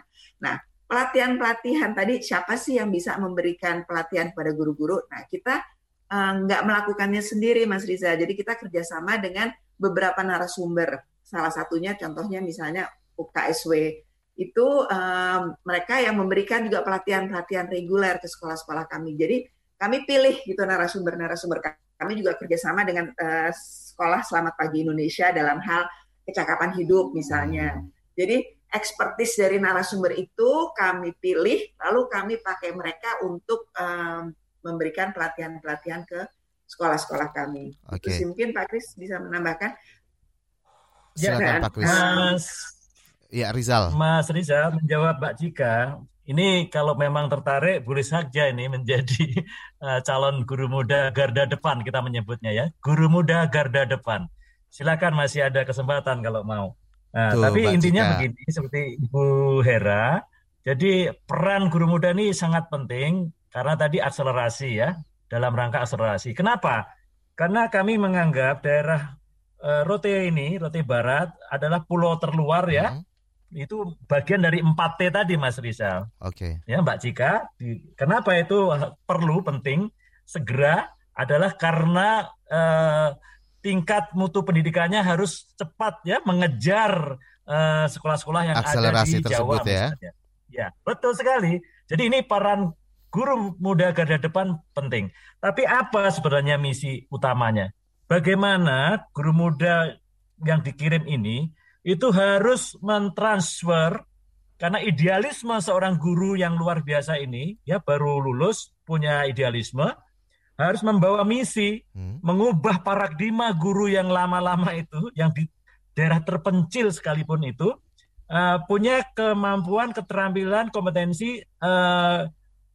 Nah pelatihan-pelatihan tadi siapa sih yang bisa memberikan pelatihan kepada guru-guru? Nah kita uh, nggak melakukannya sendiri Mas Riza. Jadi kita kerjasama dengan beberapa narasumber. Salah satunya contohnya misalnya UKSW itu um, mereka yang memberikan juga pelatihan-pelatihan reguler ke sekolah-sekolah kami. Jadi kami pilih gitu narasumber-narasumber kami juga kerjasama dengan uh, sekolah Selamat Pagi Indonesia dalam hal kecakapan hidup misalnya. Jadi ekspertis dari narasumber itu kami pilih, lalu kami pakai mereka untuk um, memberikan pelatihan-pelatihan ke sekolah-sekolah kami. Oke. Okay. Mungkin Pak Kris bisa menambahkan. Silakan Pak Kris. Mas Ya Rizal. Mas Rizal menjawab Mbak Cika, ini kalau memang tertarik boleh saja ini menjadi uh, [LAUGHS] calon guru muda garda depan kita menyebutnya ya, guru muda garda depan. Silakan masih ada kesempatan kalau mau. Nah, Tuh, tapi Mbak intinya Cika. begini seperti Ibu Hera, jadi peran guru muda ini sangat penting karena tadi akselerasi ya dalam rangka akselerasi. Kenapa? Karena kami menganggap daerah uh, Rote ini, Rote Barat adalah pulau terluar ya. Hmm itu bagian dari 4T tadi Mas Rizal. Oke. Okay. Ya Mbak Cika, di, kenapa itu perlu penting segera adalah karena eh, tingkat mutu pendidikannya harus cepat ya mengejar sekolah sekolah-sekolah yang Akselerasi ada di tersebut Jawa ya. Misalnya. Ya, betul sekali. Jadi ini peran guru muda garda depan penting. Tapi apa sebenarnya misi utamanya? Bagaimana guru muda yang dikirim ini itu harus mentransfer karena idealisme seorang guru yang luar biasa ini ya baru lulus punya idealisme harus membawa misi hmm. mengubah paradigma guru yang lama-lama itu yang di daerah terpencil sekalipun itu uh, punya kemampuan keterampilan kompetensi uh, eh,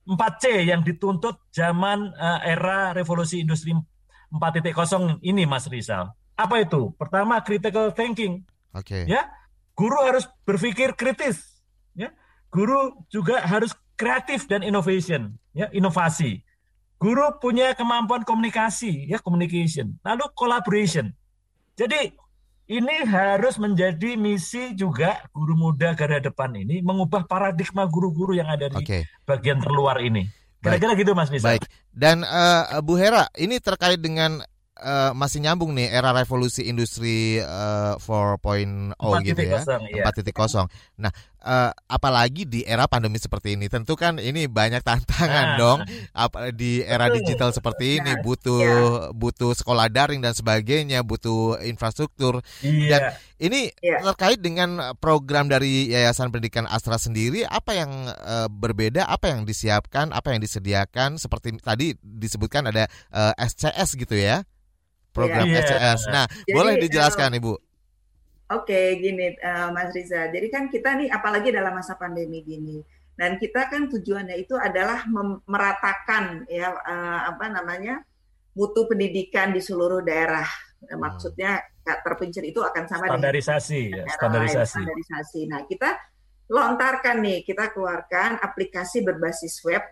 4C yang dituntut zaman uh, era revolusi industri 4.0 ini Mas Rizal. Apa itu? Pertama critical thinking. Oke. Okay. Ya. Guru harus berpikir kritis, ya. Guru juga harus kreatif dan innovation, ya, inovasi. Guru punya kemampuan komunikasi, ya, communication. Lalu collaboration. Jadi ini harus menjadi misi juga guru muda garda depan ini mengubah paradigma guru-guru yang ada di okay. bagian terluar ini. Kira-kira gitu Mas Nisa. Baik. Dan uh, Bu Hera, ini terkait dengan uh, masih nyambung nih era revolusi industri uh, 4.0 gitu ya. 4.0. Iya. Nah, uh, apalagi di era pandemi seperti ini tentu kan ini banyak tantangan nah. dong apa di era Betul. digital seperti ini butuh ya. butuh sekolah daring dan sebagainya butuh infrastruktur iya. dan ini ya. terkait dengan program dari Yayasan Pendidikan Astra sendiri apa yang uh, berbeda apa yang disiapkan apa yang disediakan seperti tadi disebutkan ada uh, SCS gitu ya program ya. SCS nah Jadi, boleh dijelaskan uh, Ibu Oke, okay, gini uh, Mas Riza. Jadi kan kita nih apalagi dalam masa pandemi gini. Dan kita kan tujuannya itu adalah meratakan ya uh, apa namanya mutu pendidikan di seluruh daerah. Hmm. Maksudnya terpencil itu akan sama standarisasi ya, standarisasi. standarisasi. Nah, kita lontarkan nih, kita keluarkan aplikasi berbasis web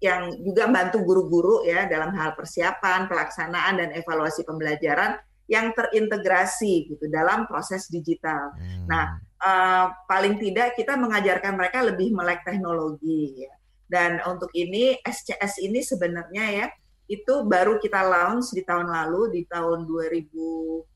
yang juga bantu guru-guru ya dalam hal persiapan, pelaksanaan dan evaluasi pembelajaran yang terintegrasi gitu dalam proses digital. Hmm. Nah, uh, paling tidak kita mengajarkan mereka lebih melek teknologi ya. Dan untuk ini SCS ini sebenarnya ya itu baru kita launch di tahun lalu di tahun 2020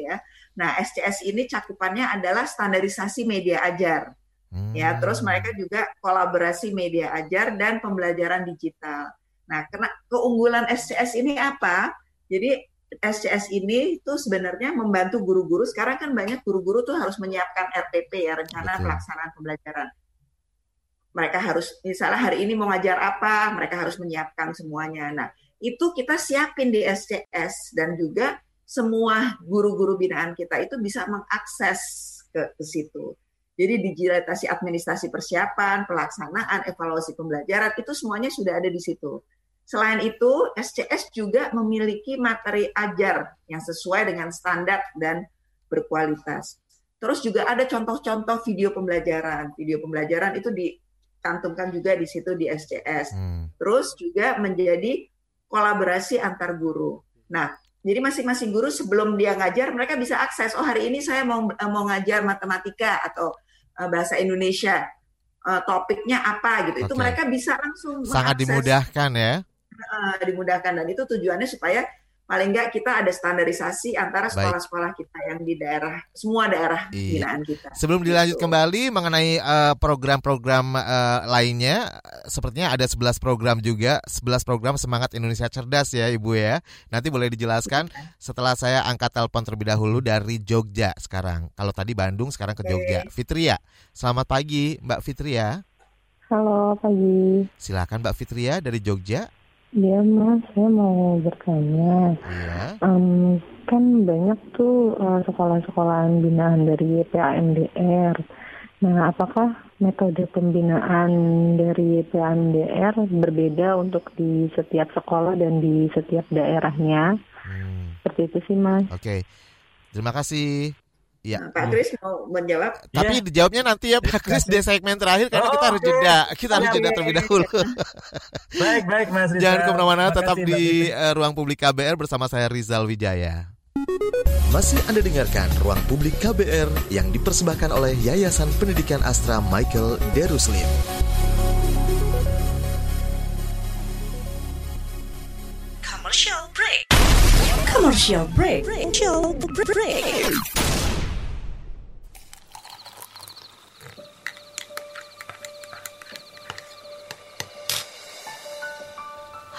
ya. Nah, SCS ini cakupannya adalah standarisasi media ajar. Hmm. Ya, terus mereka juga kolaborasi media ajar dan pembelajaran digital. Nah, kena keunggulan SCS ini apa? Jadi SCS ini tuh sebenarnya membantu guru-guru. Sekarang kan banyak guru-guru tuh harus menyiapkan RPP ya rencana Betul. pelaksanaan pembelajaran. Mereka harus misalnya hari ini mau ngajar apa, mereka harus menyiapkan semuanya. Nah, itu kita siapin di SCS dan juga semua guru-guru binaan kita itu bisa mengakses ke, ke situ. Jadi digitalisasi administrasi persiapan, pelaksanaan, evaluasi pembelajaran itu semuanya sudah ada di situ. Selain itu, SCS juga memiliki materi ajar yang sesuai dengan standar dan berkualitas. Terus juga ada contoh-contoh video pembelajaran. Video pembelajaran itu dicantumkan juga di situ di SCS. Hmm. Terus juga menjadi kolaborasi antar guru. Nah, jadi masing-masing guru sebelum dia ngajar, mereka bisa akses. Oh hari ini saya mau mau ngajar matematika atau bahasa Indonesia. Uh, topiknya apa gitu. Okay. Itu mereka bisa langsung sangat dimudahkan ya uh, dimudahkan dan itu tujuannya supaya paling nggak kita ada standarisasi antara sekolah-sekolah kita yang di daerah semua daerah iya. binaan kita. Sebelum dilanjut gitu. kembali mengenai eh, program-program uh, lainnya, sepertinya ada 11 program juga, 11 program semangat Indonesia cerdas ya Ibu ya. Nanti boleh dijelaskan setelah saya angkat telepon terlebih dahulu dari Jogja sekarang. Kalau tadi Bandung, sekarang ke Jogja. Fitria, selamat pagi Mbak Fitria. Halo pagi. Silakan Mbak Fitria dari Jogja. Iya mas, saya mau bertanya. Iya. Um, kan banyak tuh uh, sekolah-sekolahan binaan dari PAMDR. Nah, apakah metode pembinaan dari PAMDR berbeda untuk di setiap sekolah dan di setiap daerahnya? Hmm. Seperti itu sih mas. Oke, okay. terima kasih. Ya. Nah, Pak Kris mau menjawab. Tapi ya. dijawabnya nanti ya Pak Kris di segmen terakhir karena oh, kita harus jeda. Kita harus jeda terlebih dahulu. baik, baik Mas Rizal. Jangan ke mana-mana, tetap di uh, ruang publik KBR bersama saya Rizal Wijaya. Masih Anda dengarkan Ruang Publik KBR yang dipersembahkan oleh Yayasan Pendidikan Astra Michael Daruslim. Commercial break. Commercial break. Commercial break.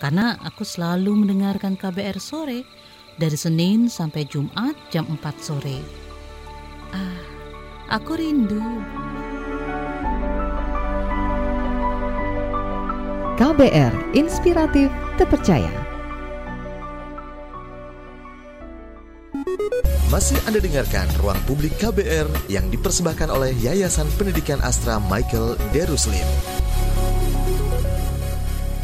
Karena aku selalu mendengarkan KBR sore dari Senin sampai Jumat jam 4 sore. Ah, aku rindu. KBR Inspiratif Terpercaya. Masih Anda dengarkan Ruang Publik KBR yang dipersembahkan oleh Yayasan Pendidikan Astra Michael Deruslim.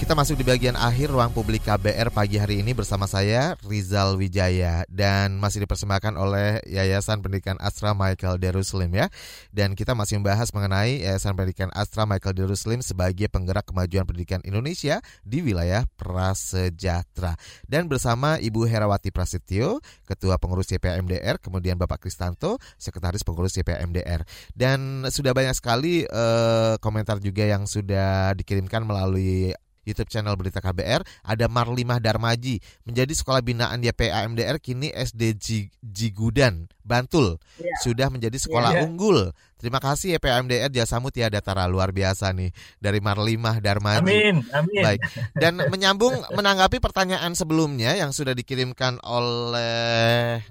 Kita masuk di bagian akhir ruang publik KBR pagi hari ini bersama saya Rizal Wijaya dan masih dipersembahkan oleh Yayasan Pendidikan Astra Michael Daruslim ya. Dan kita masih membahas mengenai Yayasan Pendidikan Astra Michael Daruslim sebagai penggerak kemajuan pendidikan Indonesia di wilayah prasejahtera. Dan bersama Ibu Herawati Prasetyo, Ketua Pengurus YPMDR, kemudian Bapak Kristanto, Sekretaris Pengurus YPMDR. Dan sudah banyak sekali eh, komentar juga yang sudah dikirimkan melalui YouTube channel Berita KBR ada Marlimah Darmaji menjadi sekolah binaan YPA MDR kini SD Jigudan Bantul ya. sudah menjadi sekolah ya, ya. unggul. Terima kasih YPA MDR jasamu tiada tara luar biasa nih dari Marlimah Darmaji. Amin, amin. Baik. [LAUGHS] Dan menyambung menanggapi pertanyaan sebelumnya yang sudah dikirimkan oleh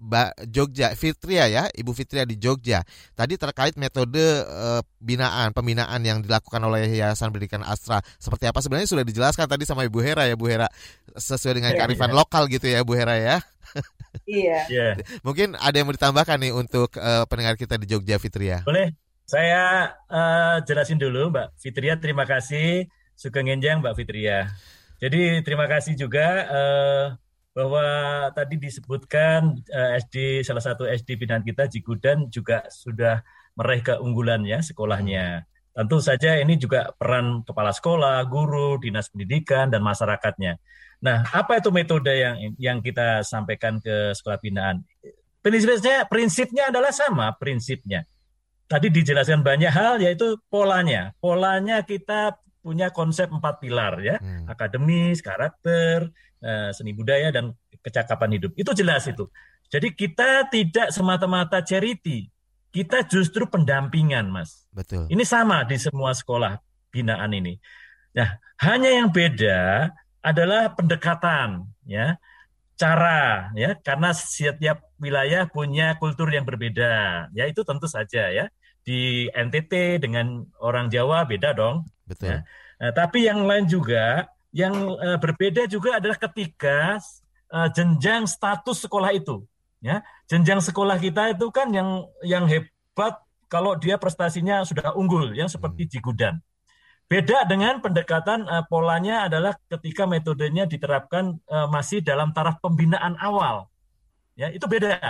Mbak Jogja Fitria ya, Ibu Fitria di Jogja. Tadi terkait metode e, binaan, pembinaan yang dilakukan oleh Yayasan Pendidikan Astra. Seperti apa sebenarnya sudah dijelaskan tadi sama Ibu Hera ya, Bu Hera. Sesuai dengan yeah, kearifan yeah. lokal gitu ya, Bu Hera ya. Iya. [LAUGHS] yeah. Mungkin ada yang mau ditambahkan nih untuk e, pendengar kita di Jogja Fitria. Boleh. Saya uh, jelasin dulu Mbak Fitria, terima kasih. Sugeng Enjang Mbak Fitria. Jadi terima kasih juga uh, bahwa tadi disebutkan uh, eh, SD salah satu SD binaan kita Jigudan juga sudah meraih keunggulannya sekolahnya. Tentu saja ini juga peran kepala sekolah, guru, dinas pendidikan dan masyarakatnya. Nah, apa itu metode yang yang kita sampaikan ke sekolah binaan? Prinsipnya prinsipnya adalah sama prinsipnya. Tadi dijelaskan banyak hal yaitu polanya. Polanya kita punya konsep empat pilar ya, hmm. akademis, karakter, Eh, seni budaya dan kecakapan hidup. Itu jelas itu. Jadi kita tidak semata-mata charity, kita justru pendampingan, Mas. Betul. Ini sama di semua sekolah binaan ini. Nah, hanya yang beda adalah pendekatan, ya, cara, ya, karena setiap wilayah punya kultur yang berbeda. Ya, itu tentu saja, ya. Di NTT dengan orang Jawa beda dong. Betul. Ya. Nah, tapi yang lain juga yang uh, berbeda juga adalah ketika uh, jenjang status sekolah itu. Ya, jenjang sekolah kita itu kan yang yang hebat kalau dia prestasinya sudah unggul, yang seperti hmm. Jigudan. Beda dengan pendekatan uh, polanya adalah ketika metodenya diterapkan uh, masih dalam taraf pembinaan awal. Ya, itu beda.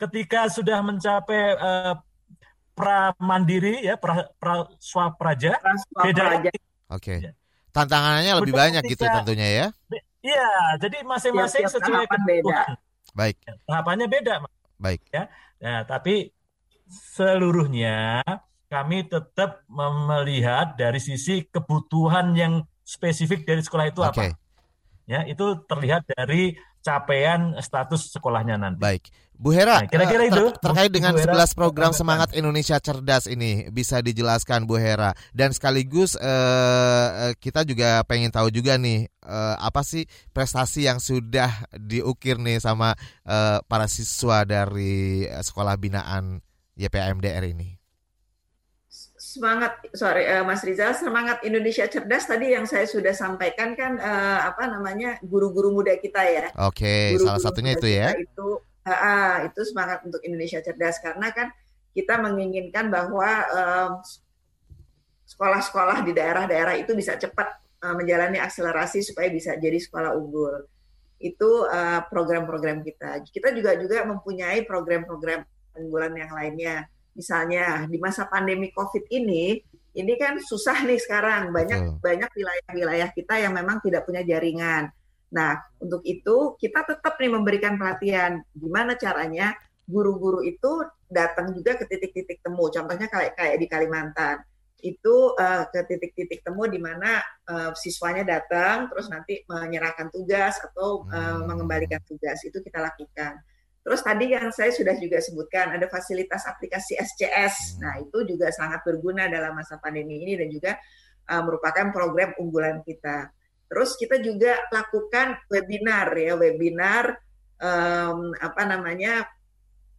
Ketika sudah mencapai uh, pra mandiri ya pra, pra swapraja, beda. Oke. Okay. Ya tantangannya lebih Betul, banyak gitu tentunya ya. Iya, jadi masing-masing sesuai kebutuhan. Baik. Tahapannya beda. Baik. Ya. Nah, tapi seluruhnya kami tetap melihat dari sisi kebutuhan yang spesifik dari sekolah itu okay. apa. Ya, itu terlihat dari capaian status sekolahnya nanti. Baik. Bu Hera, nah, kira-kira itu ter terkait dengan Bu 11 program semangat Indonesia cerdas ini bisa dijelaskan Bu Hera dan sekaligus uh, kita juga pengen tahu juga nih uh, apa sih prestasi yang sudah diukir nih sama uh, para siswa dari sekolah binaan YPMDR ini semangat sorry uh, Mas Rizal semangat Indonesia cerdas tadi yang saya sudah sampaikan kan uh, apa namanya guru-guru muda kita ya. Oke, okay, salah satunya itu ya. Itu uh, itu semangat untuk Indonesia cerdas karena kan kita menginginkan bahwa sekolah-sekolah di daerah-daerah itu bisa cepat uh, menjalani akselerasi supaya bisa jadi sekolah unggul. Itu program-program uh, kita. Kita juga juga mempunyai program-program unggulan yang lainnya misalnya di masa pandemi COVID ini, ini kan susah nih sekarang banyak Betul. banyak wilayah-wilayah kita yang memang tidak punya jaringan. Nah, untuk itu kita tetap nih memberikan pelatihan gimana caranya guru-guru itu datang juga ke titik-titik temu. Contohnya kayak kayak di Kalimantan. itu uh, ke titik-titik temu di mana uh, siswanya datang terus nanti menyerahkan tugas atau uh, mengembalikan tugas itu kita lakukan. Terus tadi yang saya sudah juga sebutkan ada fasilitas aplikasi SCS. Nah, itu juga sangat berguna dalam masa pandemi ini dan juga uh, merupakan program unggulan kita. Terus kita juga lakukan webinar ya, webinar um, apa namanya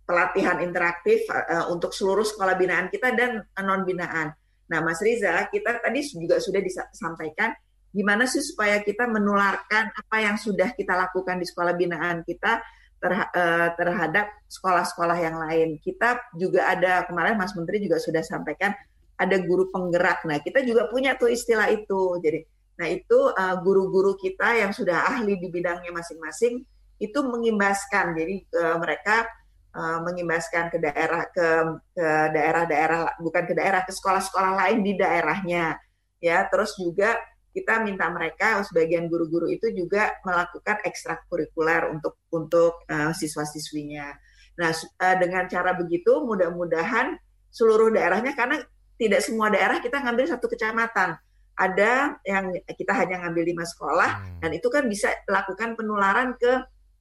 pelatihan interaktif uh, untuk seluruh sekolah binaan kita dan non binaan. Nah, Mas Riza, kita tadi juga sudah disampaikan gimana sih supaya kita menularkan apa yang sudah kita lakukan di sekolah binaan kita uh, terhadap sekolah-sekolah yang lain. Kita juga ada kemarin Mas Menteri juga sudah sampaikan ada guru penggerak. Nah, kita juga punya tuh istilah itu. Jadi, nah itu uh, guru-guru kita yang sudah ahli di bidangnya masing-masing itu mengimbaskan. Jadi uh, mereka uh, mengimbaskan ke daerah ke ke daerah-daerah bukan ke daerah ke sekolah-sekolah lain di daerahnya ya terus juga kita minta mereka sebagian guru-guru itu juga melakukan ekstrakurikuler untuk untuk uh, siswa-siswinya. Nah, uh, dengan cara begitu mudah-mudahan seluruh daerahnya karena tidak semua daerah kita ngambil satu kecamatan. Ada yang kita hanya ngambil lima sekolah hmm. dan itu kan bisa lakukan penularan ke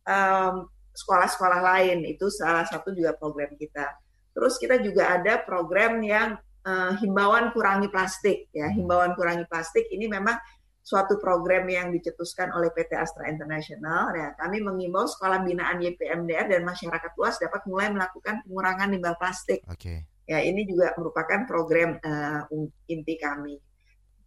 um, sekolah-sekolah lain itu salah satu juga program kita. Terus kita juga ada program yang uh, himbauan kurangi plastik ya. Himbauan kurangi plastik ini memang suatu program yang dicetuskan oleh PT Astra International. Ya, kami mengimbau sekolah binaan YPMDR dan masyarakat luas dapat mulai melakukan pengurangan limbah plastik. Okay. Ya, ini juga merupakan program uh, inti kami.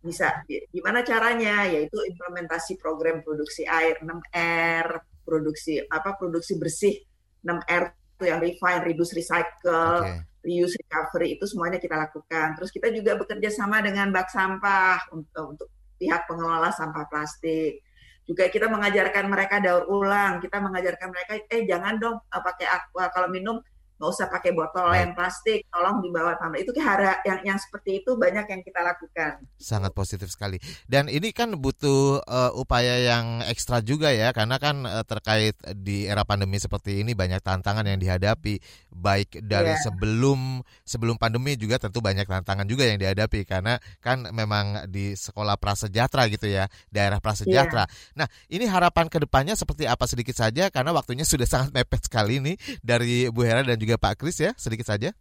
Bisa gimana caranya? Yaitu implementasi program produksi air 6R, produksi apa produksi bersih 6R itu yang refine, reduce, recycle, okay. reuse, recovery itu semuanya kita lakukan. Terus kita juga bekerja sama dengan bak sampah untuk, untuk pihak pengelola sampah plastik. Juga kita mengajarkan mereka daur ulang, kita mengajarkan mereka eh jangan dong eh, pakai aqua kalau minum nggak usah pakai botol yang plastik, tolong dibawa tambah. Itu hara yang yang seperti itu banyak yang kita lakukan. Sangat positif sekali. Dan ini kan butuh uh, upaya yang ekstra juga ya, karena kan uh, terkait di era pandemi seperti ini banyak tantangan yang dihadapi, baik dari yeah. sebelum sebelum pandemi juga tentu banyak tantangan juga yang dihadapi karena kan memang di sekolah prasejahtera gitu ya, daerah prasejahtera. Yeah. Nah, ini harapan ke depannya seperti apa sedikit saja karena waktunya sudah [LAUGHS] sangat mepet sekali nih dari Bu Hera dan juga Pak Kris ya, sedikit saja.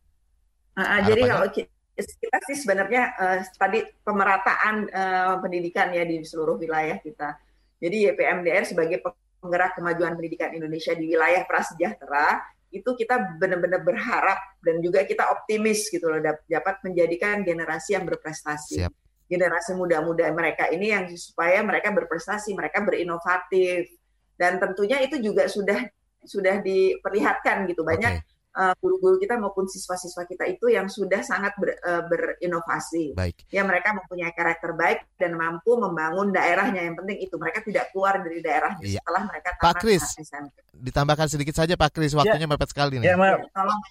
Uh, jadi kalau kita sih sebenarnya uh, tadi pemerataan uh, pendidikan ya di seluruh wilayah kita. Jadi YPMDR sebagai penggerak kemajuan pendidikan Indonesia di wilayah prasejahtera itu kita benar-benar berharap dan juga kita optimis gitu loh dapat menjadikan generasi yang berprestasi. Siap. Generasi muda-muda mereka ini yang supaya mereka berprestasi, mereka berinovatif dan tentunya itu juga sudah sudah diperlihatkan gitu banyak okay uh, guru-guru kita maupun siswa-siswa kita itu yang sudah sangat ber, uh, berinovasi. Baik. Ya mereka mempunyai karakter baik dan mampu membangun daerahnya. Yang penting itu mereka tidak keluar dari daerahnya iya. setelah mereka tamat Pak Kris, ditambahkan sedikit saja Pak Kris, waktunya ya. mepet sekali nih. Ya, Ma Tolong.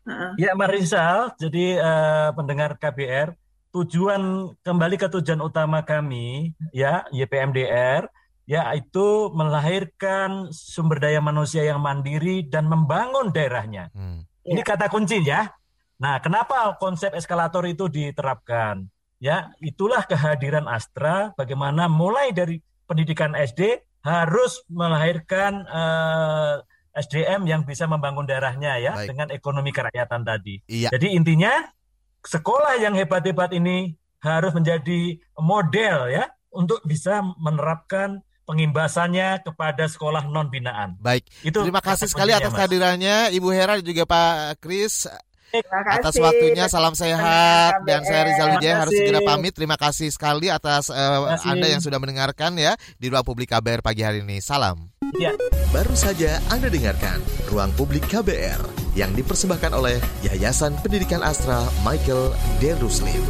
Uh-uh. Ya, Marisal, jadi uh, pendengar KBR, tujuan kembali ke tujuan utama kami ya YPMDR yaitu melahirkan sumber daya manusia yang mandiri dan membangun daerahnya. Hmm. Ini kata kunci ya. Nah, kenapa konsep eskalator itu diterapkan? Ya, itulah kehadiran Astra bagaimana mulai dari pendidikan SD harus melahirkan uh, eh, SDM yang bisa membangun daerahnya ya Baik. dengan ekonomi kerakyatan tadi. Iya. Jadi intinya sekolah yang hebat-hebat ini harus menjadi model ya untuk bisa menerapkan pengimbasannya kepada sekolah non binaan. Baik. Itu terima kasih sekali atas kehadirannya Ibu Hera dan juga Pak Kris. Atas waktunya salam sehat dan saya Rizal Wijaya harus segera pamit. Terima kasih sekali atas uh, Anda yang sudah mendengarkan ya di ruang publik KBR pagi hari ini. Salam. Ya. Baru saja Anda dengarkan ruang publik KBR yang dipersembahkan oleh Yayasan Pendidikan Astra Michael Deruslim.